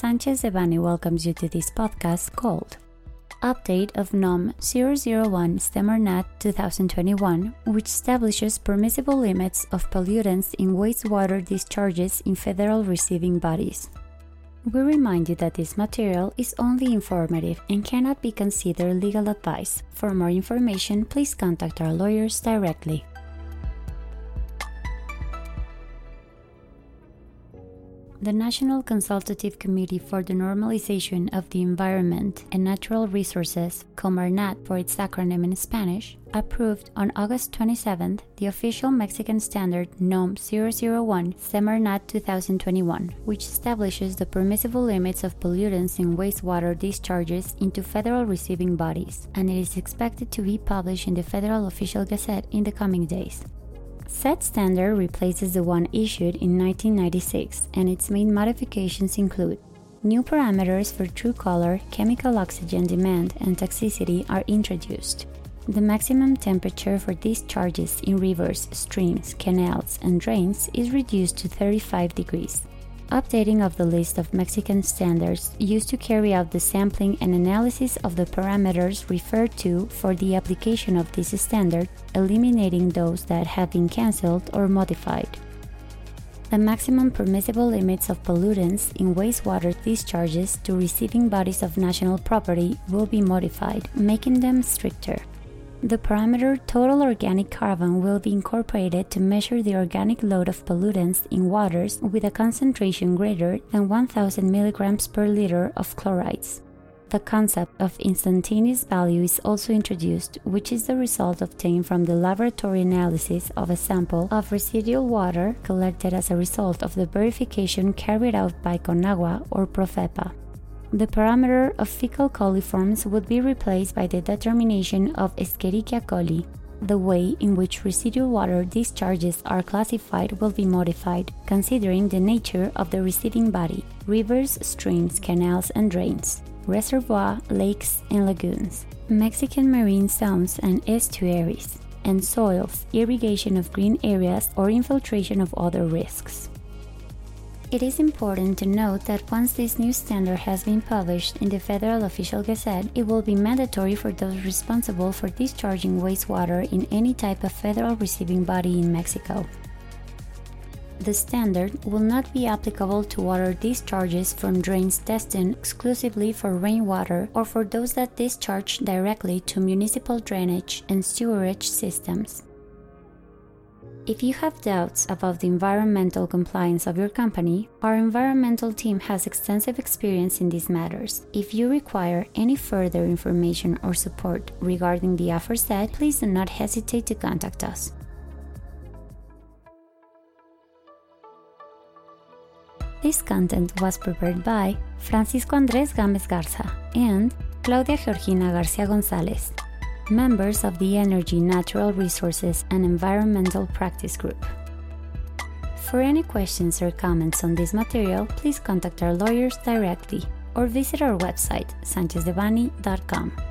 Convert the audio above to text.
Sanchez Devanny welcomes you to this podcast called Update of NOM 001 SEMARNAT 2021, which establishes permissible limits of pollutants in wastewater discharges in federal receiving bodies. We remind you that this material is only informative and cannot be considered legal advice. For more information, please contact our lawyers directly. The National Consultative Committee for the Normalization of the Environment and Natural Resources, COMARNAT for its acronym in Spanish, approved on August 27 the official Mexican standard NOM 001 SEMARNAT 2021, which establishes the permissible limits of pollutants in wastewater discharges into federal receiving bodies, and it is expected to be published in the Federal Official Gazette in the coming days. Said standard replaces the one issued in 1996, and its main modifications include new parameters for true color, chemical oxygen demand, and toxicity are introduced. The maximum temperature for discharges in rivers, streams, canals, and drains is reduced to 35 degrees updating of the list of Mexican standards used to carry out the sampling and analysis of the parameters referred to for the application of this standard, eliminating those that have been cancelled or modified. The maximum permissible limits of pollutants in wastewater discharges to receiving bodies of national property will be modified, making them stricter. The parameter total organic carbon will be incorporated to measure the organic load of pollutants in waters with a concentration greater than 1000 milligrams per liter of chlorides. The concept of instantaneous value is also introduced, which is the result obtained from the laboratory analysis of a sample of residual water collected as a result of the verification carried out by CONAGUA or PROFEPA the parameter of fecal coliforms would be replaced by the determination of Escherichia coli. The way in which residual water discharges are classified will be modified, considering the nature of the receiving body rivers, streams, canals, and drains, reservoir, lakes, and lagoons, Mexican marine zones and estuaries, and soils, irrigation of green areas, or infiltration of other risks. It is important to note that once this new standard has been published in the Federal Official Gazette, it will be mandatory for those responsible for discharging wastewater in any type of federal receiving body in Mexico. The standard will not be applicable to water discharges from drains destined exclusively for rainwater or for those that discharge directly to municipal drainage and sewerage systems. If you have doubts about the environmental compliance of your company, our environmental team has extensive experience in these matters. If you require any further information or support regarding the aforesaid, please do not hesitate to contact us. This content was prepared by Francisco Andrés Gámez Garza and Claudia Georgina Garcia González members of the Energy, Natural Resources, and Environmental Practice Group. For any questions or comments on this material, please contact our lawyers directly or visit our website, sanchezdevanny.com.